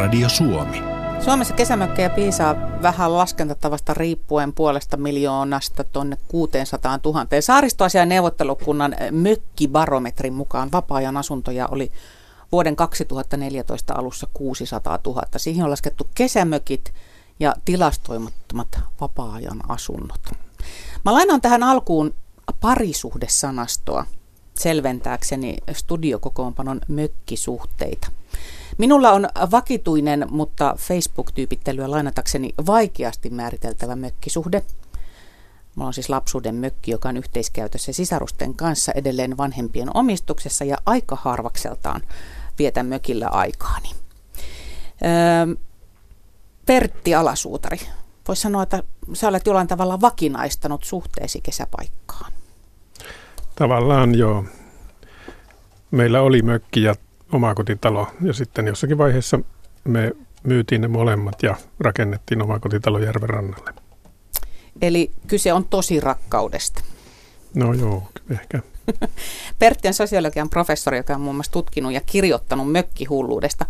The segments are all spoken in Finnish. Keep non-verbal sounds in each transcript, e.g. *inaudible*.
Radio Suomi. Suomessa kesämökkejä piisaa vähän laskentatavasta riippuen puolesta miljoonasta tuonne 600 000. Saaristoasian neuvottelukunnan mökkibarometrin mukaan vapaa-ajan asuntoja oli vuoden 2014 alussa 600 000. Siihen on laskettu kesämökit ja tilastoimattomat vapaa-ajan asunnot. Mä lainaan tähän alkuun parisuhdesanastoa selventääkseni studiokokoonpanon mökkisuhteita. Minulla on vakituinen, mutta Facebook-tyypittelyä lainatakseni vaikeasti määriteltävä mökkisuhde. Mulla on siis lapsuuden mökki, joka on yhteiskäytössä sisarusten kanssa edelleen vanhempien omistuksessa ja aika harvakseltaan vietän mökillä aikaani. Öö, Pertti Alasuutari, voisi sanoa, että sä olet jollain tavalla vakinaistanut suhteesi kesäpaikkaan. Tavallaan joo. Meillä oli mökki ja omakotitalo ja sitten jossakin vaiheessa me myytiin ne molemmat ja rakennettiin omakotitalo järven rannalle. Eli kyse on tosi rakkaudesta. No joo, ehkä. *laughs* Pertti on sosiologian professori, joka on muun muassa tutkinut ja kirjoittanut mökkihulluudesta.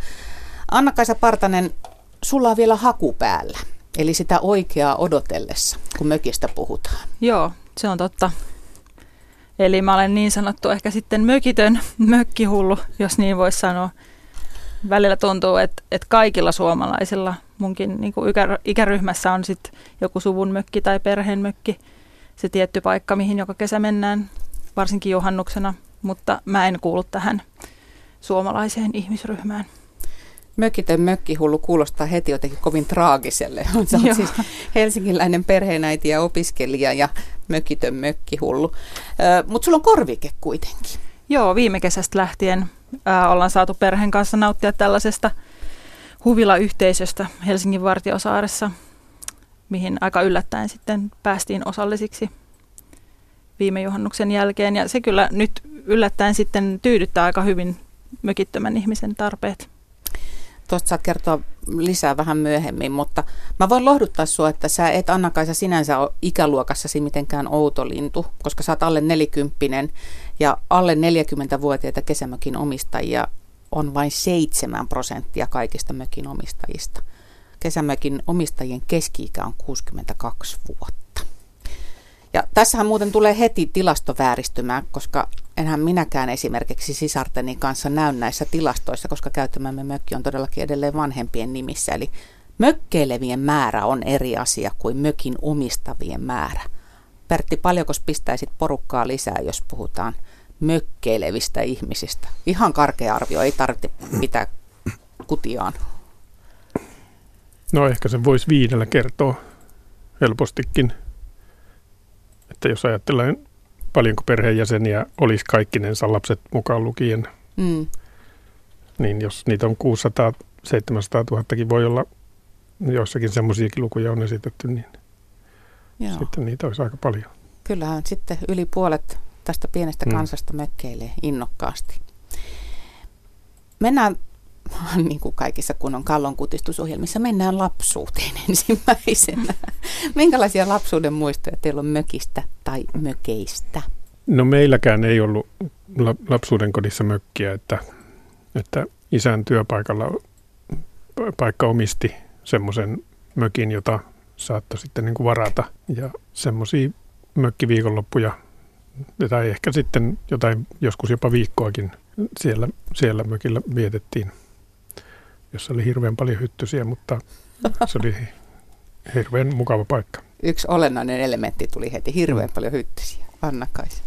Anna-Kaisa Partanen, sulla on vielä haku päällä, eli sitä oikeaa odotellessa, kun mökistä puhutaan. Joo, se on totta. Eli mä olen niin sanottu ehkä sitten mökitön *laughs* mökkihullu, jos niin voisi sanoa. Välillä tuntuu, että, että kaikilla suomalaisilla, munkin niin kuin ikäryhmässä on sitten joku suvun mökki tai perheen mökki, se tietty paikka, mihin joka kesä mennään, varsinkin juhannuksena, mutta mä en kuulu tähän suomalaiseen ihmisryhmään. Mökitön mökkihullu kuulostaa heti jotenkin kovin traagiselle. *laughs* Sä oot siis helsinkiläinen perheenäiti ja opiskelija ja mökitön mökkihullu. Mutta sulla on korvike kuitenkin. Joo, viime kesästä lähtien äh, ollaan saatu perheen kanssa nauttia tällaisesta huvilayhteisöstä Helsingin Vartiosaaressa, mihin aika yllättäen sitten päästiin osallisiksi viime juhannuksen jälkeen. Ja se kyllä nyt yllättäen sitten tyydyttää aika hyvin mökittömän ihmisen tarpeet. Tuosta saat kertoa lisää vähän myöhemmin, mutta mä voin lohduttaa sua, että sä et Anna-Kaisa sinänsä ole ikäluokassasi mitenkään outo lintu, koska sä oot alle nelikymppinen ja alle 40-vuotiaita kesämökin omistajia on vain 7 prosenttia kaikista mökin omistajista. Kesämökin omistajien keski-ikä on 62 vuotta. Ja tässähän muuten tulee heti tilastovääristymään, koska enhän minäkään esimerkiksi sisarteni kanssa näy näissä tilastoissa, koska käyttämämme mökki on todellakin edelleen vanhempien nimissä. Eli mökkeilevien määrä on eri asia kuin mökin omistavien määrä. Pertti, paljonko pistäisit porukkaa lisää, jos puhutaan mökkeilevistä ihmisistä? Ihan karkea arvio, ei tarvitse pitää kutiaan. No ehkä se voisi viidellä kertoa helpostikin. Että jos ajatellaan paljonko perheenjäseniä olisi kaikkinensa lapset mukaan lukien, mm. niin jos niitä on 600 700 000 voi olla, joissakin semmoisiakin lukuja on esitetty, niin Joo. sitten niitä olisi aika paljon. Kyllähän sitten yli puolet tästä pienestä mm. kansasta mökkeilee innokkaasti. Mennään *laughs* niin kuin kaikissa kunnon kallon kutistusohjelmissa, mennään lapsuuteen *laughs* ensimmäisenä. Minkälaisia lapsuuden muistoja teillä on mökistä tai mökeistä? No meilläkään ei ollut lapsuuden kodissa mökkiä, että, että isän työpaikalla paikka omisti semmoisen mökin, jota saattoi sitten niin kuin varata. Ja semmoisia mökkiviikonloppuja, tai ehkä sitten jotain, joskus jopa viikkoakin siellä, siellä mökillä vietettiin jossa oli hirveän paljon hyttysiä, mutta se oli hirveän mukava paikka. Yksi olennainen elementti tuli heti, hirveän mm. paljon hyttysiä. Anna Kaisa.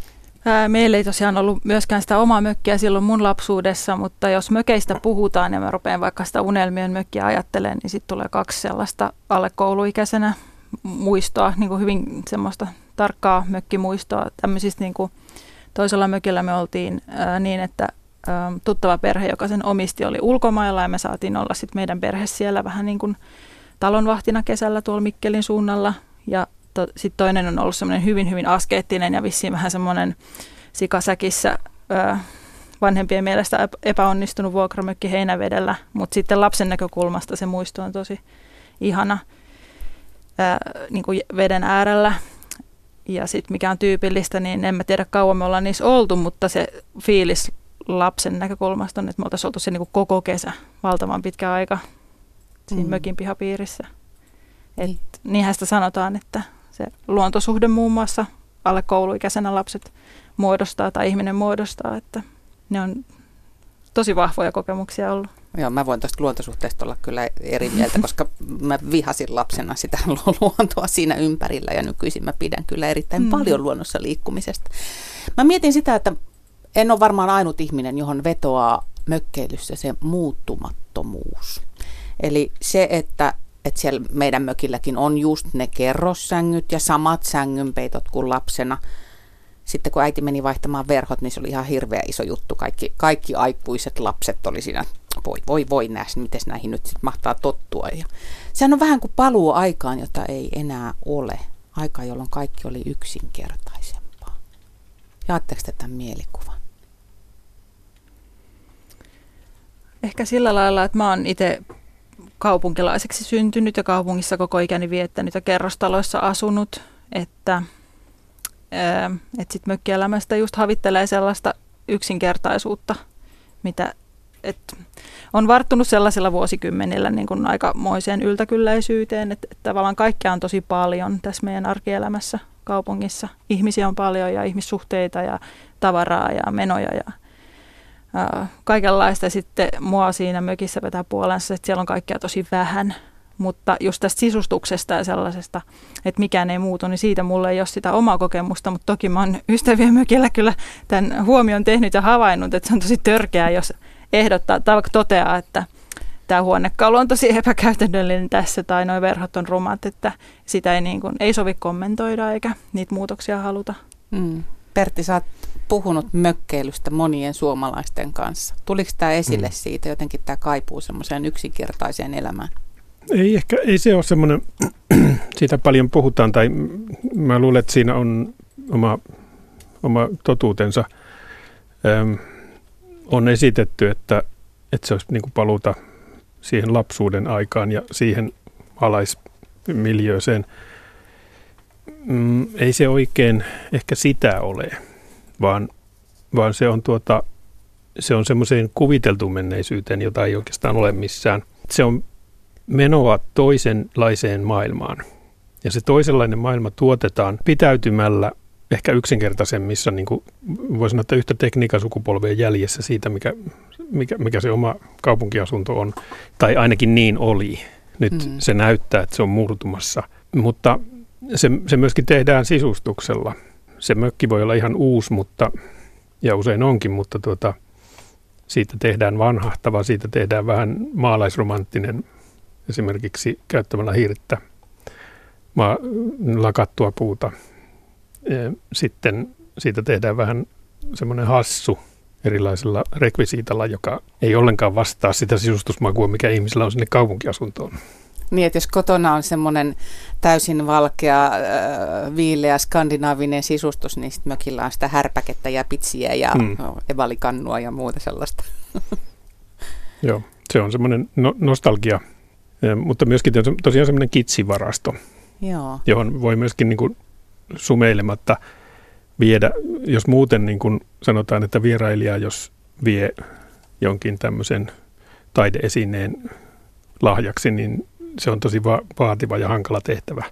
Meillä ei tosiaan ollut myöskään sitä omaa mökkiä silloin mun lapsuudessa, mutta jos mökeistä puhutaan ja mä rupean vaikka sitä unelmien mökkiä ajattelemaan, niin sitten tulee kaksi sellaista alle kouluikäisenä muistoa, niin kuin hyvin semmoista tarkkaa mökkimuistoa. Tämmöisistä niin kuin toisella mökillä me oltiin ää, niin, että tuttava perhe, joka sen omisti, oli ulkomailla ja me saatiin olla sitten meidän perhe siellä vähän niin kuin talonvahtina kesällä tuolla Mikkelin suunnalla. Ja to, sitten toinen on ollut semmoinen hyvin, hyvin askeettinen ja vissiin vähän semmoinen sikasäkissä ö, vanhempien mielestä epäonnistunut vuokramökki heinävedellä, mutta sitten lapsen näkökulmasta se muisto on tosi ihana ö, niin kuin veden äärellä. Ja sitten mikä on tyypillistä, niin en mä tiedä kauan me ollaan niissä oltu, mutta se fiilis lapsen näkökulmasta on, että me oltaisiin oltu se niin koko kesä valtavan pitkä aika. siinä mm. mökin pihapiirissä. Et niin. Niinhän sitä sanotaan, että se luontosuhde muun muassa alle kouluikäisenä lapset muodostaa tai ihminen muodostaa, että ne on tosi vahvoja kokemuksia ollut. Joo, mä voin tuosta luontosuhteesta olla kyllä eri mieltä, koska mä vihasin lapsena sitä *laughs* luontoa siinä ympärillä ja nykyisin mä pidän kyllä erittäin mm. paljon luonnossa liikkumisesta. Mä mietin sitä, että en ole varmaan ainut ihminen, johon vetoaa mökkeilyssä se muuttumattomuus. Eli se, että, että siellä meidän mökilläkin on just ne kerrossängyt ja samat sängynpeitot kuin lapsena – sitten kun äiti meni vaihtamaan verhot, niin se oli ihan hirveä iso juttu. Kaikki, kaikki aikuiset lapset oli siinä, voi voi voi näs, miten näihin nyt sit mahtaa tottua. Ja sehän on vähän kuin paluu aikaan, jota ei enää ole. Aika, jolloin kaikki oli yksinkertaisempaa. Jaatteko tätä mielikuvan? Ehkä sillä lailla, että mä oon itse kaupunkilaiseksi syntynyt ja kaupungissa koko ikäni viettänyt ja kerrostaloissa asunut, että – että sitten mökkielämästä just havittelee sellaista yksinkertaisuutta, mitä et on varttunut sellaisilla vuosikymmenillä niin kuin aikamoiseen yltäkylläisyyteen, että, että tavallaan kaikkea on tosi paljon tässä meidän arkielämässä kaupungissa. Ihmisiä on paljon ja ihmissuhteita ja tavaraa ja menoja ja kaikenlaista. Sitten mua siinä mökissä vetää puolensa, että siellä on kaikkea tosi vähän – mutta just tästä sisustuksesta ja sellaisesta, että mikään ei muutu, niin siitä mulla ei ole sitä omaa kokemusta, mutta toki mä oon ystävien mökillä kyllä tämän huomion tehnyt ja havainnut, että se on tosi törkeää, jos ehdottaa tai vaikka toteaa, että tämä huonekaulu on tosi epäkäytännöllinen tässä tai nuo verhot on rumat, että sitä ei, niin kuin, ei sovi kommentoida eikä niitä muutoksia haluta. Mm. Pertti, sä oot puhunut mökkeilystä monien suomalaisten kanssa. Tuliko tämä esille mm. siitä jotenkin tämä kaipuu semmoiseen yksinkertaiseen elämään? Ei ehkä, ei se ole semmoinen, *clears throat* siitä paljon puhutaan, tai mä luulen, että siinä on oma, oma totuutensa. Öm, on esitetty, että, että se olisi niin kuin paluuta siihen lapsuuden aikaan ja siihen alaismiljööseen. Mm, ei se oikein ehkä sitä ole, vaan, vaan se on, tuota, se on semmoiseen kuviteltuun menneisyyteen, jota ei oikeastaan ole missään. Se on menoa toisenlaiseen maailmaan. Ja se toisenlainen maailma tuotetaan pitäytymällä ehkä yksinkertaisemmissa, niin kuin voisi sanoa, että yhtä tekniikan sukupolveen jäljessä siitä, mikä, mikä, mikä se oma kaupunkiasunto on. Tai ainakin niin oli. Nyt mm. se näyttää, että se on murtumassa. Mutta se, se myöskin tehdään sisustuksella. Se mökki voi olla ihan uusi, mutta, ja usein onkin, mutta tuota, siitä tehdään vanhahtava, siitä tehdään vähän maalaisromanttinen esimerkiksi käyttämällä hirttä, maa, lakattua puuta. Sitten siitä tehdään vähän semmoinen hassu erilaisella rekvisiitalla, joka ei ollenkaan vastaa sitä sisustusmakua, mikä ihmisillä on sinne kaupunkiasuntoon. Niin, että jos kotona on semmoinen täysin valkea, äh, viileä skandinaavinen sisustus, niin sitten mökillä on sitä härpäkettä ja pitsiä ja hmm. evalikannua ja muuta sellaista. *laughs* Joo, se on semmoinen no- nostalgia mutta myöskin tosiaan semmoinen kitsivarasto, Joo. johon voi myöskin niin kuin sumeilematta viedä, jos muuten niin kuin sanotaan, että vierailija, jos vie jonkin tämmöisen taideesineen lahjaksi, niin se on tosi va- vaativa ja hankala tehtävä.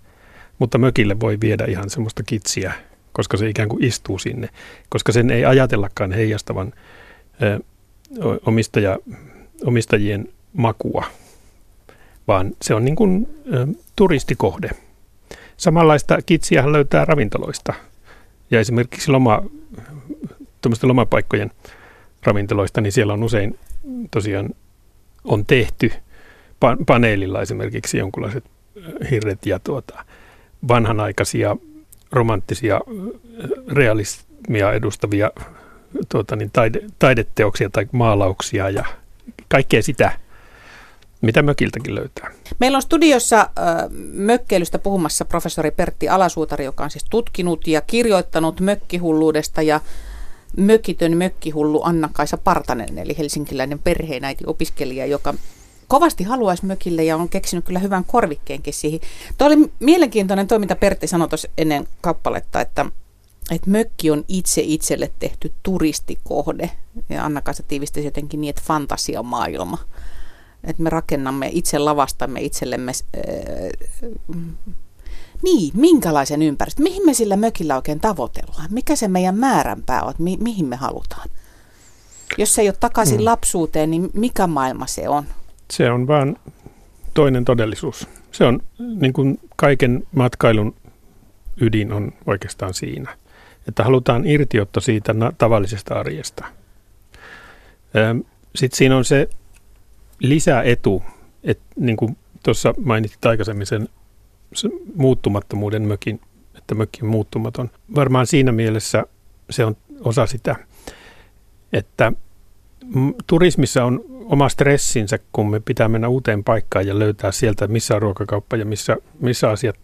Mutta mökille voi viedä ihan semmoista kitsiä, koska se ikään kuin istuu sinne, koska sen ei ajatellakaan heijastavan ö, omistaja, omistajien makua – vaan se on niin kuin ö, turistikohde. Samanlaista kitsiä löytää ravintoloista ja esimerkiksi loma, lomapaikkojen ravintoloista, niin siellä on usein tosiaan on tehty paneelilla esimerkiksi jonkinlaiset hirret ja tuota, vanhanaikaisia romanttisia realismia edustavia tuota, niin taide, taideteoksia tai maalauksia ja kaikkea sitä mitä mökiltäkin löytää? Meillä on studiossa äh, mökkeilystä puhumassa professori Pertti Alasuutari, joka on siis tutkinut ja kirjoittanut mökkihulluudesta ja mökitön mökkihullu Anna-Kaisa Partanen, eli helsinkiläinen perheenäiti opiskelija, joka kovasti haluaisi mökille ja on keksinyt kyllä hyvän korvikkeenkin siihen. Tuo oli mielenkiintoinen toiminta Pertti sanoi tuossa ennen kappaletta, että, että mökki on itse itselle tehty turistikohde. Ja Anna-Kaisa tiivisti jotenkin niin, että fantasiamaailma. että me rakennamme itse lavastamme itsellemme äh, niin, minkälaisen ympäristön, mihin me sillä mökillä oikein tavoitellaan, mikä se meidän määränpää on, mi- mihin me halutaan. Jos se ei ole takaisin mm. lapsuuteen, niin mikä maailma se on? Se on vaan toinen todellisuus. Se on niin kuin kaiken matkailun ydin on oikeastaan siinä, että halutaan irtiotto siitä tavallisesta arjesta. Sitten siinä on se lisäetu, että niin kuin tuossa mainitsit aikaisemmin sen, muuttumattomuuden mökin, että mökki on muuttumaton. Varmaan siinä mielessä se on osa sitä, että turismissa on oma stressinsä, kun me pitää mennä uuteen paikkaan ja löytää sieltä, missä on ruokakauppa ja missä, missä asiat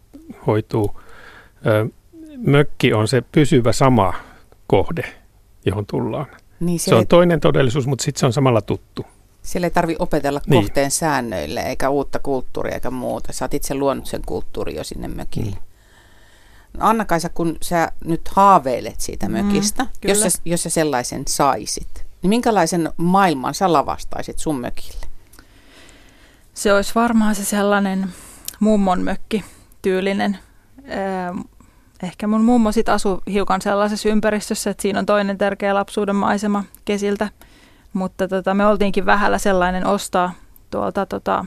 hoituu. Mökki on se pysyvä sama kohde, johon tullaan. Niin se, se on ei... toinen todellisuus, mutta sitten se on samalla tuttu. Siellä ei tarvitse opetella niin. kohteen säännöille, eikä uutta kulttuuria eikä muuta. Sä oot itse luonut sen kulttuuri jo sinne mökille. Mm. No Anna-Kaisa, kun sä nyt haaveilet siitä mm, mökistä, mm, jos, sä, jos sä sellaisen saisit, niin minkälaisen maailman sä lavastaisit sun mökille? Se olisi varmaan se sellainen mummon mökki tyylinen. Ehkä mun mummo sitten asuu hiukan sellaisessa ympäristössä, että siinä on toinen tärkeä lapsuuden maisema kesiltä. Mutta tota, me oltiinkin vähällä sellainen ostaa tuolta tota,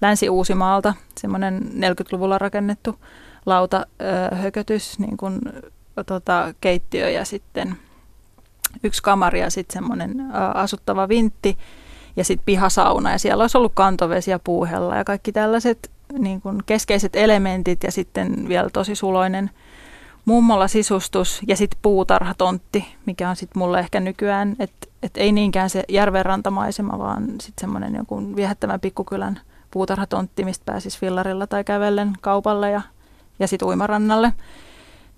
Länsi-Uusimaalta, semmoinen 40-luvulla rakennettu lautahökötys, niin kuin, tota, keittiö ja sitten yksi kamari ja sitten semmoinen asuttava vintti ja sitten pihasauna ja siellä olisi ollut kantovesi ja puuhella ja kaikki tällaiset niin kuin keskeiset elementit ja sitten vielä tosi suloinen mummolla sisustus ja sitten puutarhatontti, mikä on sitten mulle ehkä nykyään, että et ei niinkään se järvenrantamaisema, vaan sitten semmoinen joku viehättävän pikkukylän puutarhatontti, mistä pääsisi fillarilla tai kävellen kaupalle ja, ja sitten uimarannalle.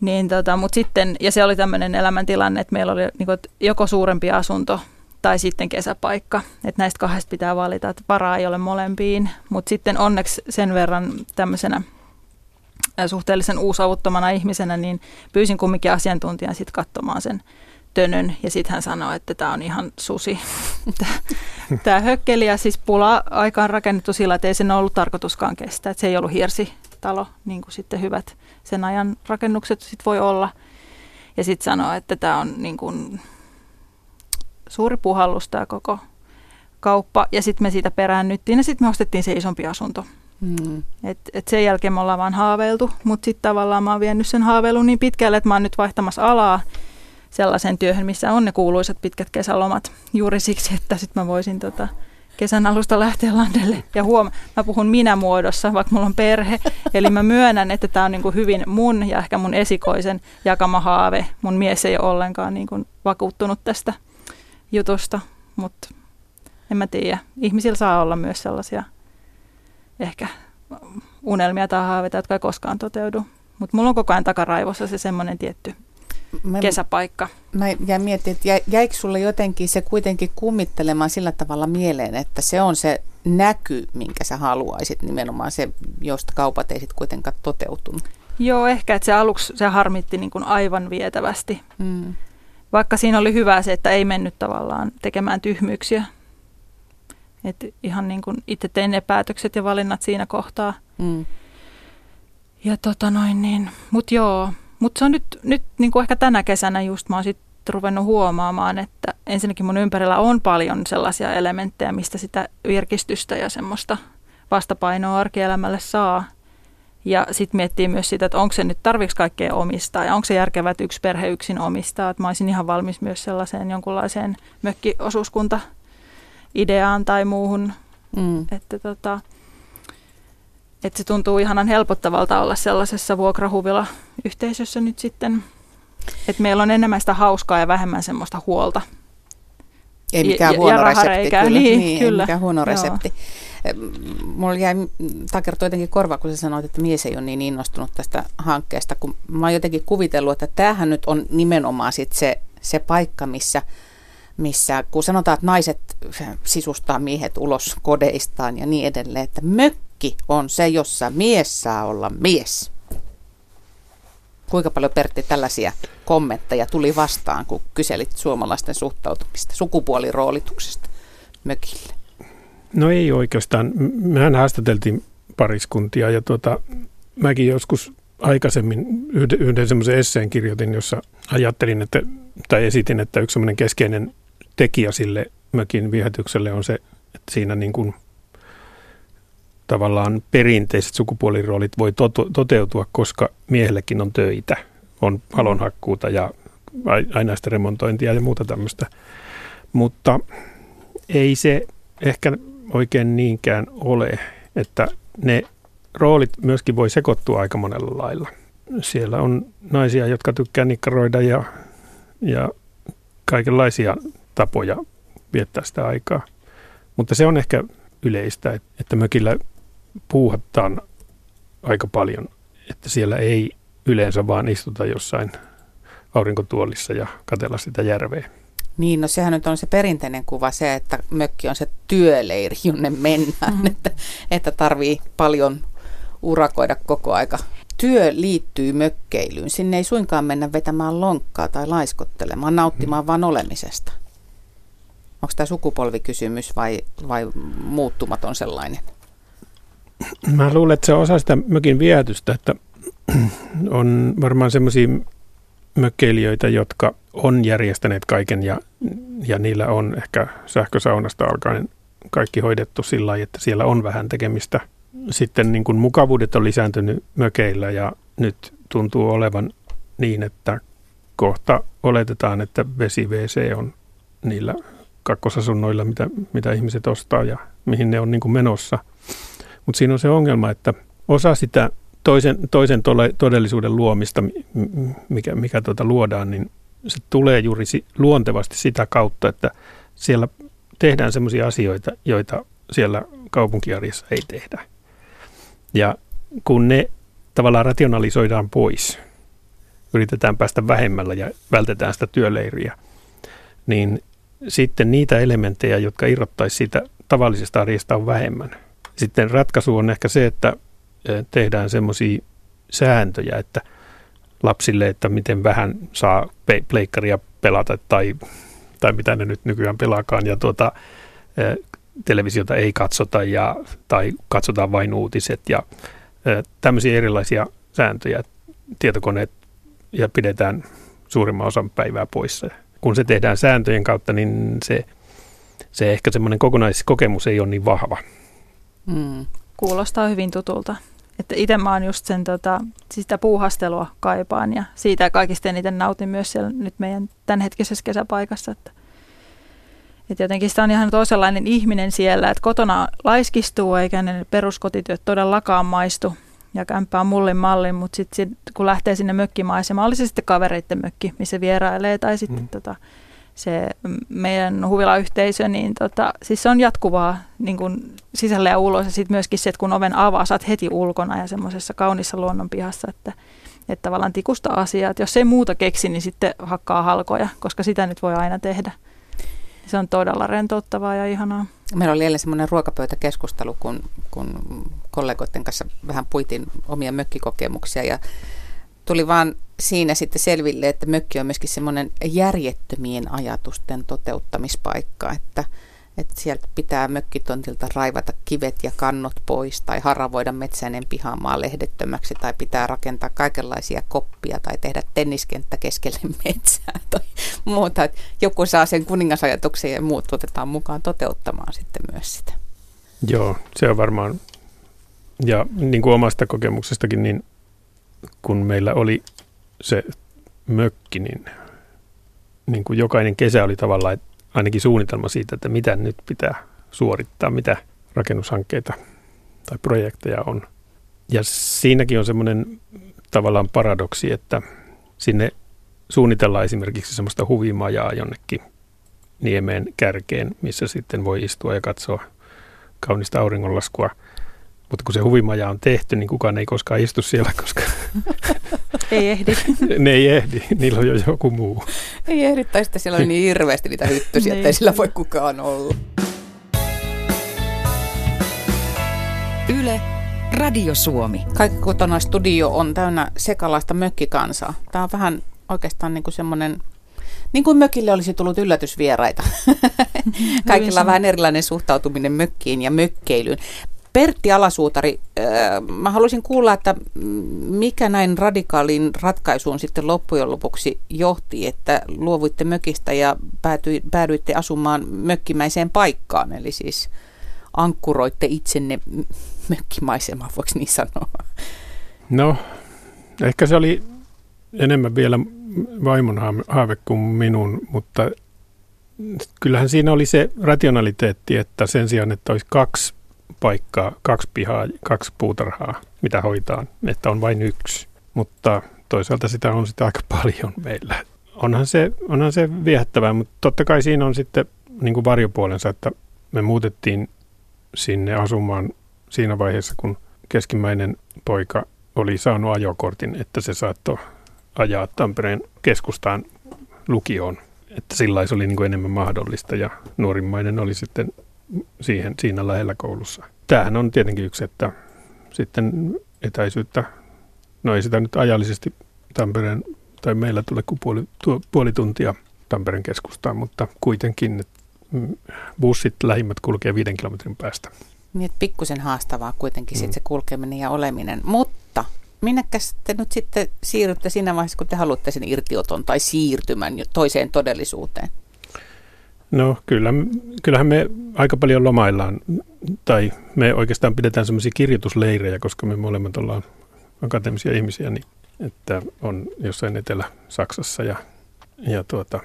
Niin tota, mut sitten, ja se oli tämmöinen elämäntilanne, että meillä oli niin joko suurempi asunto tai sitten kesäpaikka. Että näistä kahdesta pitää valita, että varaa ei ole molempiin. Mutta sitten onneksi sen verran tämmöisenä suhteellisen uusavuttomana ihmisenä, niin pyysin kumminkin asiantuntijan sitten katsomaan sen tönön. Ja sitten hän sanoi, että tämä on ihan susi. *laughs* tämä hökkeli ja siis pula aikaan rakennettu sillä, että ei sen ollut tarkoituskaan kestää. Että se ei ollut hirsitalo, niin kuin sitten hyvät sen ajan rakennukset sit voi olla. Ja sitten sanoi, että tämä on niin kuin suuri puhallus tämä koko kauppa. Ja sitten me siitä peräännyttiin ja sitten me ostettiin se isompi asunto. Mm. Et, et sen jälkeen me ollaan vaan haaveiltu, mutta sitten tavallaan mä oon vienyt sen haaveilun niin pitkälle, että mä oon nyt vaihtamassa alaa sellaisen työhön, missä on ne kuuluisat pitkät kesälomat. Juuri siksi, että sitten mä voisin tota, kesän alusta lähteä landelle. Ja huom, mä puhun minä-muodossa, vaikka mulla on perhe. Eli mä myönnän, että tämä on niin kuin hyvin mun ja ehkä mun esikoisen jakama haave. Mun mies ei ole ollenkaan niin kuin vakuuttunut tästä jutusta, mutta en mä tiedä. Ihmisillä saa olla myös sellaisia ehkä unelmia tai haaveita, jotka ei koskaan toteudu. Mutta mulla on koko ajan takaraivossa se semmoinen tietty mä, kesäpaikka. Mä jäin miettimään, että jäikö sulle jotenkin se kuitenkin kummittelemaan sillä tavalla mieleen, että se on se näky, minkä sä haluaisit, nimenomaan se, josta kaupat ei sitten kuitenkaan toteutunut. Joo, ehkä, että se aluksi se harmitti niin kuin aivan vietävästi. Mm. Vaikka siinä oli hyvä se, että ei mennyt tavallaan tekemään tyhmyyksiä. Et ihan niin kuin itse tein ne päätökset ja valinnat siinä kohtaa. Mm. Ja tota noin niin, mut joo, mutta se on nyt, nyt niin kuin ehkä tänä kesänä just mä oon sit ruvennut huomaamaan, että ensinnäkin mun ympärillä on paljon sellaisia elementtejä, mistä sitä virkistystä ja semmoista vastapainoa arkielämälle saa. Ja sitten miettii myös sitä, että onko se nyt, tarviks kaikkea omistaa ja onko se järkevää, että yksi perhe yksin omistaa. Että mä olisin ihan valmis myös sellaiseen jonkunlaiseen mökkiosuuskunta-ideaan tai muuhun. Mm. Että tota, että se tuntuu ihanan helpottavalta olla sellaisessa vuokrahuvilla yhteisössä nyt sitten. Että meillä on enemmän sitä hauskaa ja vähemmän semmoista huolta. Ei mikään ja, huono ja resepti, kyllä. Niin, niin, kyllä. Ei mikään huono resepti. Mulla jäi takertu jotenkin korva, kun sä sanoit, että mies ei ole niin innostunut tästä hankkeesta, kun mä oon jotenkin kuvitellut, että tämähän nyt on nimenomaan sit se, se paikka, missä, missä, kun sanotaan, että naiset sisustaa miehet ulos kodeistaan ja niin edelleen, että mökki mökki on se, jossa mies saa olla mies. Kuinka paljon Pertti tällaisia kommentteja tuli vastaan, kun kyselit suomalaisten suhtautumista sukupuoliroolituksesta mökille? No ei oikeastaan. Mehän haastateltiin pariskuntia ja tuota, mäkin joskus aikaisemmin yhden, yhden semmoisen esseen kirjoitin, jossa ajattelin, että, tai esitin, että yksi semmoinen keskeinen tekijä sille mökin viehätykselle on se, että siinä niin kuin tavallaan perinteiset sukupuoliroolit voi to- toteutua, koska miehellekin on töitä, on halonhakkuuta ja ainaista remontointia ja muuta tämmöistä. Mutta ei se ehkä oikein niinkään ole, että ne roolit myöskin voi sekoittua aika monella lailla. Siellä on naisia, jotka tykkää nikkaroida ja, ja kaikenlaisia tapoja viettää sitä aikaa. Mutta se on ehkä yleistä, että mökillä puuhataan aika paljon, että siellä ei yleensä vaan istuta jossain aurinkotuolissa ja katella sitä järveä. Niin, no sehän nyt on se perinteinen kuva se, että mökki on se työleiri, jonne mennään, mm-hmm. että, että tarvii paljon urakoida koko aika. Työ liittyy mökkeilyyn. Sinne ei suinkaan mennä vetämään lonkkaa tai laiskottelemaan, nauttimaan mm. vaan olemisesta. Onko tämä sukupolvikysymys vai, vai muuttumaton sellainen? Mä luulen, että se on osa sitä mökin vietystä, että on varmaan semmoisia mökkeilijöitä, jotka on järjestäneet kaiken ja, ja niillä on ehkä sähkösaunasta alkaen kaikki hoidettu sillä lailla, että siellä on vähän tekemistä. Sitten niin kuin mukavuudet on lisääntynyt mökeillä ja nyt tuntuu olevan niin, että kohta oletetaan, että vesi-WC on niillä kakkosasunnoilla, mitä, mitä ihmiset ostaa ja mihin ne on niin kuin menossa. Mutta siinä on se ongelma, että osa sitä toisen, toisen todellisuuden luomista, mikä, mikä tuota luodaan, niin se tulee juuri luontevasti sitä kautta, että siellä tehdään sellaisia asioita, joita siellä kaupunkiarjessa ei tehdä. Ja kun ne tavallaan rationalisoidaan pois, yritetään päästä vähemmällä ja vältetään sitä työleiriä, niin sitten niitä elementtejä, jotka irrottaisi siitä tavallisesta arjesta on vähemmän. Sitten ratkaisu on ehkä se, että tehdään semmoisia sääntöjä, että lapsille, että miten vähän saa pleikkaria pelata tai, tai mitä ne nyt nykyään pelaakaan ja tuota, televisiota ei katsota ja, tai katsotaan vain uutiset ja tämmöisiä erilaisia sääntöjä. Tietokoneet ja pidetään suurimman osan päivää poissa. Kun se tehdään sääntöjen kautta, niin se, se ehkä semmoinen kokonaiskokemus ei ole niin vahva. Mm. Kuulostaa hyvin tutulta. Että itse mä oon just sen tota, sitä puuhastelua kaipaan ja siitä kaikista eniten nautin myös siellä nyt meidän tämänhetkisessä kesäpaikassa. Että, että jotenkin sitä on ihan toisenlainen ihminen siellä, että kotona laiskistuu eikä ne peruskotityöt todellakaan maistu ja kämppää mullin mallin, mutta sitten sit, kun lähtee sinne mökkimaisemaan, oli se sitten kavereiden mökki, missä vierailee tai sitten mm. tota, se meidän huvilayhteisö, niin tota, siis se on jatkuvaa niin kuin sisälle ja ulos. Ja sitten myöskin se, että kun oven avaa, saat heti ulkona ja semmoisessa kaunissa luonnonpihassa, että, että tavallaan tikusta asiaa. Jos ei muuta keksi, niin sitten hakkaa halkoja, koska sitä nyt voi aina tehdä. Se on todella rentouttavaa ja ihanaa. Meillä oli eilen semmoinen ruokapöytäkeskustelu, kun, kun kollegoiden kanssa vähän puitin omia mökkikokemuksia ja tuli vaan siinä sitten selville, että mökki on myöskin semmoinen järjettömien ajatusten toteuttamispaikka, että, että sieltä pitää mökkitontilta raivata kivet ja kannot pois tai haravoida metsäinen pihamaa lehdettömäksi tai pitää rakentaa kaikenlaisia koppia tai tehdä tenniskenttä keskelle *laughs* metsää tai muuta. Että joku saa sen kuningasajatuksen ja muut otetaan mukaan toteuttamaan sitten myös sitä. Joo, se on varmaan, ja niin kuin omasta kokemuksestakin, niin kun meillä oli se mökki, niin, niin kuin jokainen kesä oli tavallaan ainakin suunnitelma siitä, että mitä nyt pitää suorittaa, mitä rakennushankkeita tai projekteja on. Ja siinäkin on semmoinen tavallaan paradoksi, että sinne suunnitellaan esimerkiksi semmoista huvimajaa jonnekin niemeen kärkeen, missä sitten voi istua ja katsoa kaunista auringonlaskua – mutta kun se huvimaja on tehty, niin kukaan ei koskaan istu siellä, koska... ei ehdi. ne ei ehdi, niillä on jo joku muu. Ei ehdi, tai sitten siellä on niin hirveästi niitä hyttysiä, että ei sillä voi kukaan olla. Yle, Radio Suomi. Kaikki kotona studio on täynnä sekalaista mökkikansaa. Tämä on vähän oikeastaan niin kuin semmoinen Niin kuin mökille olisi tullut yllätysvieraita. *laughs* Kaikilla on vähän erilainen suhtautuminen mökkiin ja mökkeilyyn. Pertti Alasuutari, mä haluaisin kuulla, että mikä näin radikaaliin ratkaisuun sitten loppujen lopuksi johti, että luovuitte mökistä ja päätyi, päädyitte asumaan mökkimäiseen paikkaan, eli siis ankkuroitte itsenne mökkimaisemaan, voiko niin sanoa? No, ehkä se oli enemmän vielä vaimon haave kuin minun, mutta kyllähän siinä oli se rationaliteetti, että sen sijaan, että olisi kaksi paikkaa, kaksi pihaa, kaksi puutarhaa, mitä hoitaa, että on vain yksi. Mutta toisaalta sitä on sitä aika paljon meillä. Onhan se, onhan se viehättävää, mutta totta kai siinä on sitten niin kuin varjopuolensa, että me muutettiin sinne asumaan siinä vaiheessa, kun keskimmäinen poika oli saanut ajokortin, että se saattoi ajaa Tampereen keskustaan lukioon. Että sillä se oli niin kuin enemmän mahdollista ja nuorimmainen oli sitten siihen, siinä lähellä koulussa. Tämähän on tietenkin yksi, että sitten etäisyyttä, no ei sitä nyt ajallisesti Tampereen tai meillä tule kuin puoli, tuo, puoli tuntia Tampereen keskustaan, mutta kuitenkin mm, bussit lähimmät kulkee viiden kilometrin päästä. Niin, pikkusen haastavaa kuitenkin mm. sit se kulkeminen ja oleminen, mutta minnekäs te nyt sitten siirrytte siinä vaiheessa, kun te haluatte sen irtioton tai siirtymän toiseen todellisuuteen? No kyllä, kyllähän me aika paljon lomaillaan, tai me oikeastaan pidetään semmoisia kirjoitusleirejä, koska me molemmat ollaan akateemisia ihmisiä, niin että on jossain Etelä-Saksassa ja, ja tuota,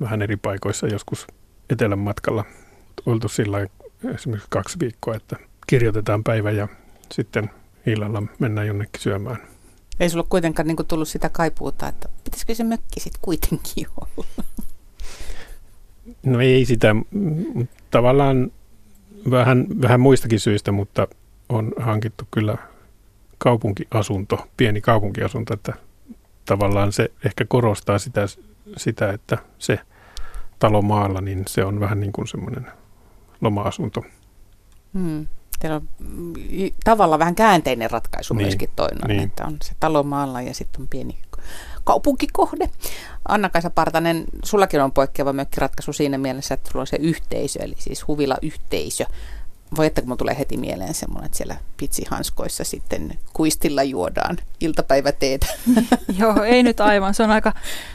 vähän eri paikoissa joskus etelän matkalla oltu sillä esimerkiksi kaksi viikkoa, että kirjoitetaan päivä ja sitten illalla mennään jonnekin syömään. Ei sulla kuitenkaan niin tullut sitä kaipuuta, että pitäisikö se mökki sitten kuitenkin olla? No ei sitä, tavallaan vähän, vähän muistakin syistä, mutta on hankittu kyllä kaupunkiasunto, pieni kaupunkiasunto, että tavallaan se ehkä korostaa sitä, sitä että se talo maalla, niin se on vähän niin kuin semmoinen loma-asunto. Hmm. Teillä on mm, tavallaan vähän käänteinen ratkaisu niin, myöskin toinen, niin. että on se talo maalla ja sitten on pieni kaupunkikohde. Anna-Kaisa Partanen, sullakin on poikkeava mökkiratkaisu siinä mielessä, että sulla on se yhteisö, eli siis huvila-yhteisö. Voi että kun tulee heti mieleen semmoinen, että siellä pitsihanskoissa sitten kuistilla juodaan iltapäiväteetä. *laughs* Joo, ei nyt aivan. Se on aika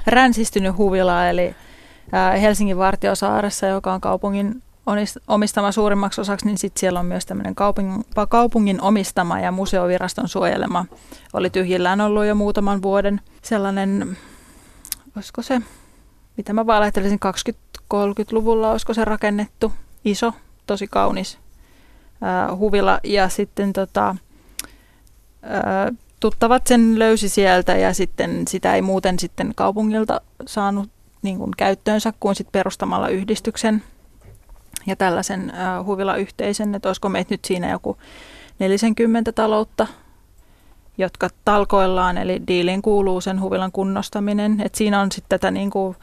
ränsistynyt huvila, eli Helsingin Vartiosaaressa, joka on kaupungin omistama suurimmaksi osaksi, niin sitten siellä on myös tämmöinen kaupungin, kaupungin omistama ja museoviraston suojelema. Oli tyhjillään ollut jo muutaman vuoden sellainen, olisiko se, mitä mä valehtelisin, 20-30-luvulla, olisiko se rakennettu, iso, tosi kaunis ää, huvila. Ja sitten tota, ää, tuttavat sen löysi sieltä ja sitten sitä ei muuten sitten kaupungilta saanut niin kuin käyttöönsä kuin sit perustamalla yhdistyksen ja tällaisen äh, huvilayhteisön, että olisiko meitä nyt siinä joku 40 taloutta, jotka talkoillaan, eli diiliin kuuluu sen huvilan kunnostaminen. Et siinä on sitten tätä niin kuin,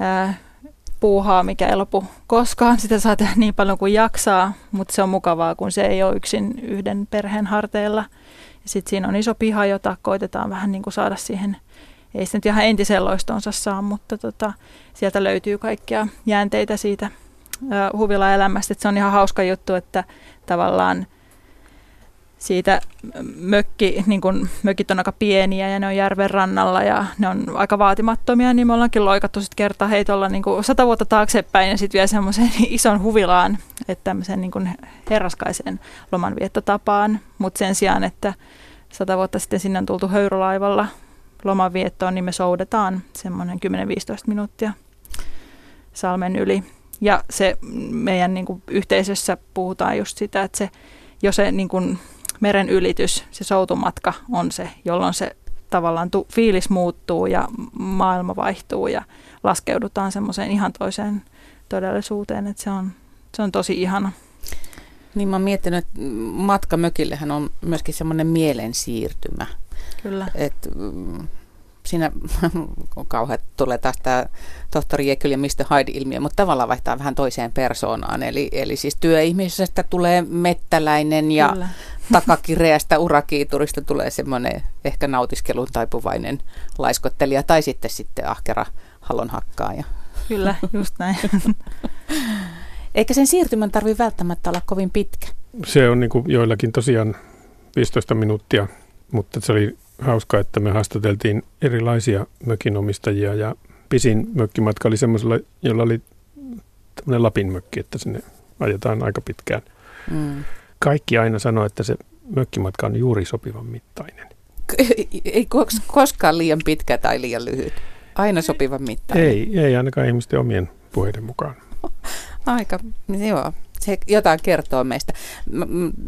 äh, puuhaa, mikä ei lopu koskaan. Sitä saa tehdä niin paljon kuin jaksaa, mutta se on mukavaa, kun se ei ole yksin yhden perheen harteilla. Sitten siinä on iso piha, jota koitetaan vähän niin kuin saada siihen, ei se nyt ihan entiseen loistonsa saa, mutta tota, sieltä löytyy kaikkia jäänteitä siitä – huvilaelämästä. Että se on ihan hauska juttu, että tavallaan siitä mökki, niin kun mökit on aika pieniä ja ne on järven rannalla ja ne on aika vaatimattomia, niin me ollaankin loikattu sitten kertaa heitolla niin sata vuotta taaksepäin ja sitten vielä semmoisen *laughs* ison huvilaan, että tämmöisen niin herraskaiseen lomanviettotapaan. Mutta sen sijaan, että sata vuotta sitten sinne on tultu höyrylaivalla lomanviettoon, niin me soudetaan semmoinen 10-15 minuuttia salmen yli. Ja se meidän niin kuin, yhteisössä puhutaan just sitä, että se, jo se niin kuin, meren ylitys, se soutumatka on se, jolloin se tavallaan tu, fiilis muuttuu ja maailma vaihtuu ja laskeudutaan semmoiseen ihan toiseen todellisuuteen, että se on, se on tosi ihana. Niin mä oon miettinyt, että matka mökillehän on myöskin semmoinen mielen siirtymä. Kyllä. Et, mm, siinä *laughs* on kauhean, tulee taas tämä tohtori Jekyll ja Mr. Hyde-ilmiö, mutta tavallaan vaihtaa vähän toiseen persoonaan. Eli, eli siis työihmisestä tulee mettäläinen ja Kyllä. *laughs* takakireästä urakiiturista tulee semmoinen ehkä nautiskelun taipuvainen laiskottelija tai sitten sitten ahkera halon hakkaaja. Kyllä, just näin. *laughs* Eikä sen siirtymän tarvitse välttämättä olla kovin pitkä. Se on niin kuin joillakin tosiaan 15 minuuttia, mutta se oli hauska, että me haastateltiin erilaisia mökinomistajia ja pisin mökkimatka oli semmoisella, jolla oli tämmöinen Lapin mökki, että sinne ajetaan aika pitkään. Mm. Kaikki aina sanoo, että se mökkimatka on juuri sopivan mittainen. Ei koskaan liian pitkä tai liian lyhyt. Aina sopivan mittainen. Ei, ei ainakaan ihmisten omien puheiden mukaan. *laughs* Aika, joo. Se jotain kertoo meistä.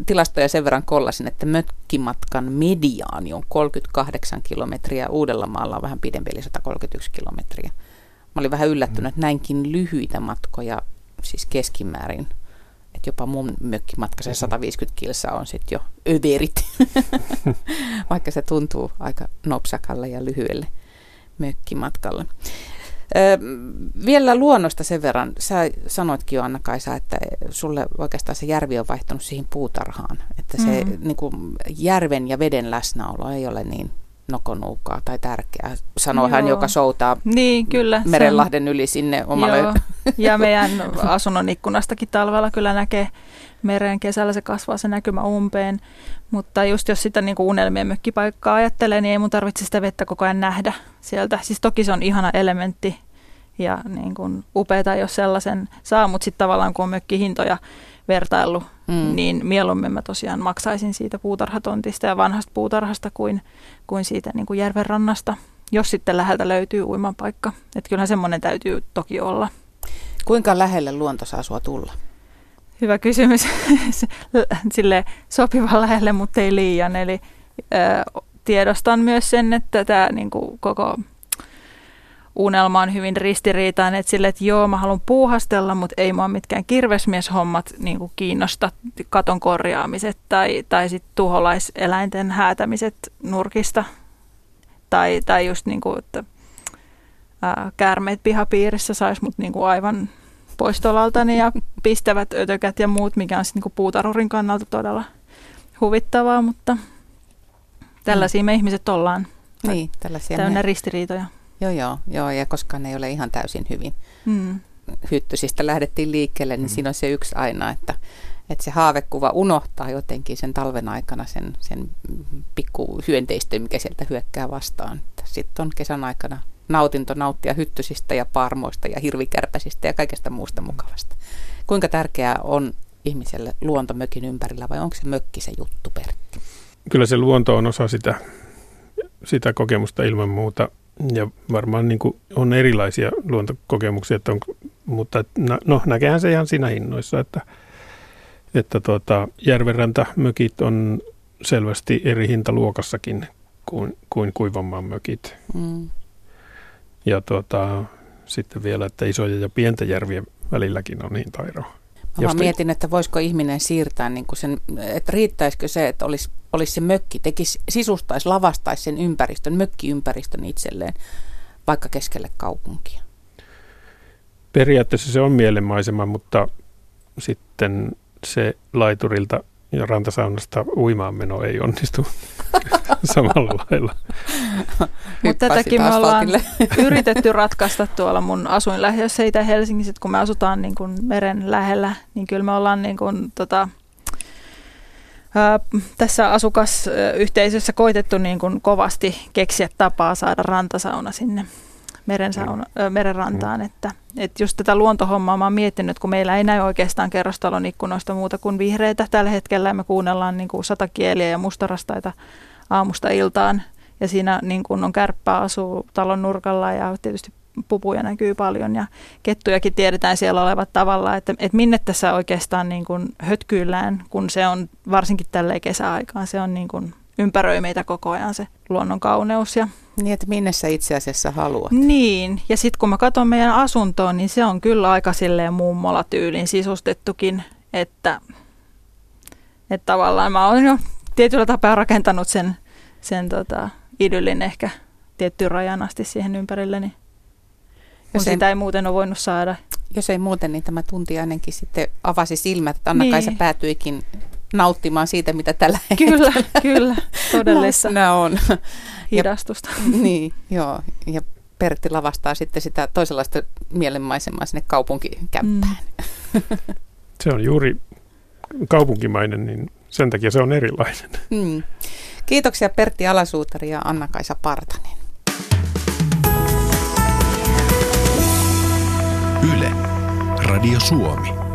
Tilastoja sen verran kollasin, että mökkimatkan mediaani on 38 kilometriä. Uudellamaalla on vähän pidempi, eli 131 kilometriä. Mä olin vähän yllättynyt, että näinkin lyhyitä matkoja, siis keskimäärin, että jopa mun mökkimatka, se 150 kilsa on sitten jo överit, *laughs* vaikka se tuntuu aika nopsakalle ja lyhyelle mökkimatkalle. Vielä luonnosta sen verran. Sä sanoitkin jo Anna-Kaisa, että sulle oikeastaan se järvi on vaihtunut siihen puutarhaan. Että se mm. niin kuin, järven ja veden läsnäolo ei ole niin nokonuukaa tai tärkeää, sanoo hän, joka soutaa niin, kyllä, Merenlahden on, yli sinne omalle. Joo. *laughs* Ja meidän asunnon ikkunastakin talvella kyllä näkee meren, kesällä se kasvaa se näkymä umpeen. Mutta just jos sitä niin kuin unelmien mökkipaikkaa ajattelee, niin ei mun tarvitse sitä vettä koko ajan nähdä sieltä. Siis toki se on ihana elementti ja niin kuin upeata, jos sellaisen saa, mutta sitten tavallaan kun on mökkihintoja vertailu, mm. niin mieluummin mä tosiaan maksaisin siitä puutarhatontista ja vanhasta puutarhasta kuin, kuin siitä niin kuin järven rannasta, jos sitten läheltä löytyy uimapaikka. Että kyllähän semmoinen täytyy toki olla. Kuinka lähelle luonto saa sua tulla? Hyvä kysymys. *laughs* Sille sopiva lähelle, mutta ei liian. Eli tiedostan myös sen, että tämä niin kuin, koko unelma on hyvin ristiriitainen, että sille, että joo, mä haluan puuhastella, mutta ei mua mitkään kirvesmieshommat niin kuin kiinnosta, katon korjaamiset tai, tai sitten tuholaiseläinten häätämiset nurkista. Tai, tai just niin kuin, että ää, käärmeet pihapiirissä saisi mut niin kuin aivan poistolaltani ja *laughs* pistävät ötökät ja muut, mikä on sitten niin puutarhurin kannalta todella huvittavaa, mutta tällaisia mm. me ihmiset ollaan. Niin, tällaisia täynnä me... ristiriitoja. Joo, joo, joo, ja koskaan ei ole ihan täysin hyvin. Mm. Hyttysistä lähdettiin liikkeelle, niin mm. siinä on se yksi aina, että, että se haavekuva unohtaa jotenkin sen talven aikana sen, sen pikku hyönteistön, mikä sieltä hyökkää vastaan. Sitten on kesän aikana nautinto nauttia hyttysistä ja parmoista ja hirvikärpäsistä ja kaikesta muusta mukavasta. Kuinka tärkeää on ihmiselle luonto mökin ympärillä vai onko se mökki se juttu, Pertti? Kyllä se luonto on osa sitä, sitä kokemusta ilman muuta ja varmaan niin on erilaisia luontokokemuksia, että on, mutta no, näkehän se ihan siinä hinnoissa, että, että tuota, järvenrantamökit on selvästi eri hintaluokassakin kuin, kuin kuivanmaan mökit. Mm. Ja tuota, sitten vielä, että isoja ja pienten järvien välilläkin on niin tairo. Mä mietin, että voisiko ihminen siirtää niin kuin sen, että riittäisikö se, että olisi, olisi se mökki, tekisi, sisustaisi, lavastaisi sen ympäristön, mökkiympäristön itselleen, vaikka keskelle kaupunkia. Periaatteessa se on mielenmaisema, mutta sitten se laiturilta ja rantasaunasta uimaan meno ei onnistu *laughs* samalla lailla. Mutta tätäkin me ollaan *laughs* yritetty ratkaista tuolla mun asuinlähiössä Itä Helsingissä, kun me asutaan niin kuin meren lähellä, niin kyllä me ollaan niin kuin, tota, ää, tässä asukasyhteisössä koitettu niin kuin kovasti keksiä tapaa saada rantasauna sinne merensauna, mm. merenrantaan. Mm. Että, että just tätä luontohommaa mä oon miettinyt, kun meillä ei näy oikeastaan kerrostalon ikkunoista muuta kuin vihreitä tällä hetkellä. Me kuunnellaan niin kuin satakieliä ja mustarastaita aamusta iltaan. Ja siinä niin kuin on kärppää asuu talon nurkalla ja tietysti pupuja näkyy paljon ja kettujakin tiedetään siellä olevat tavalla, että, että minne tässä oikeastaan niin kuin hötkyillään, kun se on varsinkin tälleen kesäaikaan, se on niin kuin ympäröi meitä koko ajan se luonnon kauneus. Ja niin, että minne sä itse asiassa haluat. Niin, ja sitten kun mä katson meidän asuntoon, niin se on kyllä aika silleen mummola tyylin sisustettukin, että, että tavallaan mä oon jo tietyllä tapaa rakentanut sen, sen tota, idyllin ehkä tiettyyn rajan asti siihen ympärilleni. Kun ei, sitä ei muuten ole voinut saada. Jos ei muuten, niin tämä tunti ainakin sitten avasi silmät, että Anna-Kaisa niin. päätyikin nauttimaan siitä, mitä tällä Kyllä, kyllä, todellista. on. Hidastusta. Ja, niin, joo. Ja Pertti lavastaa sitten sitä toisenlaista mielenmaisemaa sinne kaupunkikämppään. Mm. *laughs* Se on juuri kaupunkimainen, niin sen takia se on erilainen. Mm. Kiitoksia Pertti Alasuutari ja Anna-Kaisa Partanen. Yle, Radio Suomi.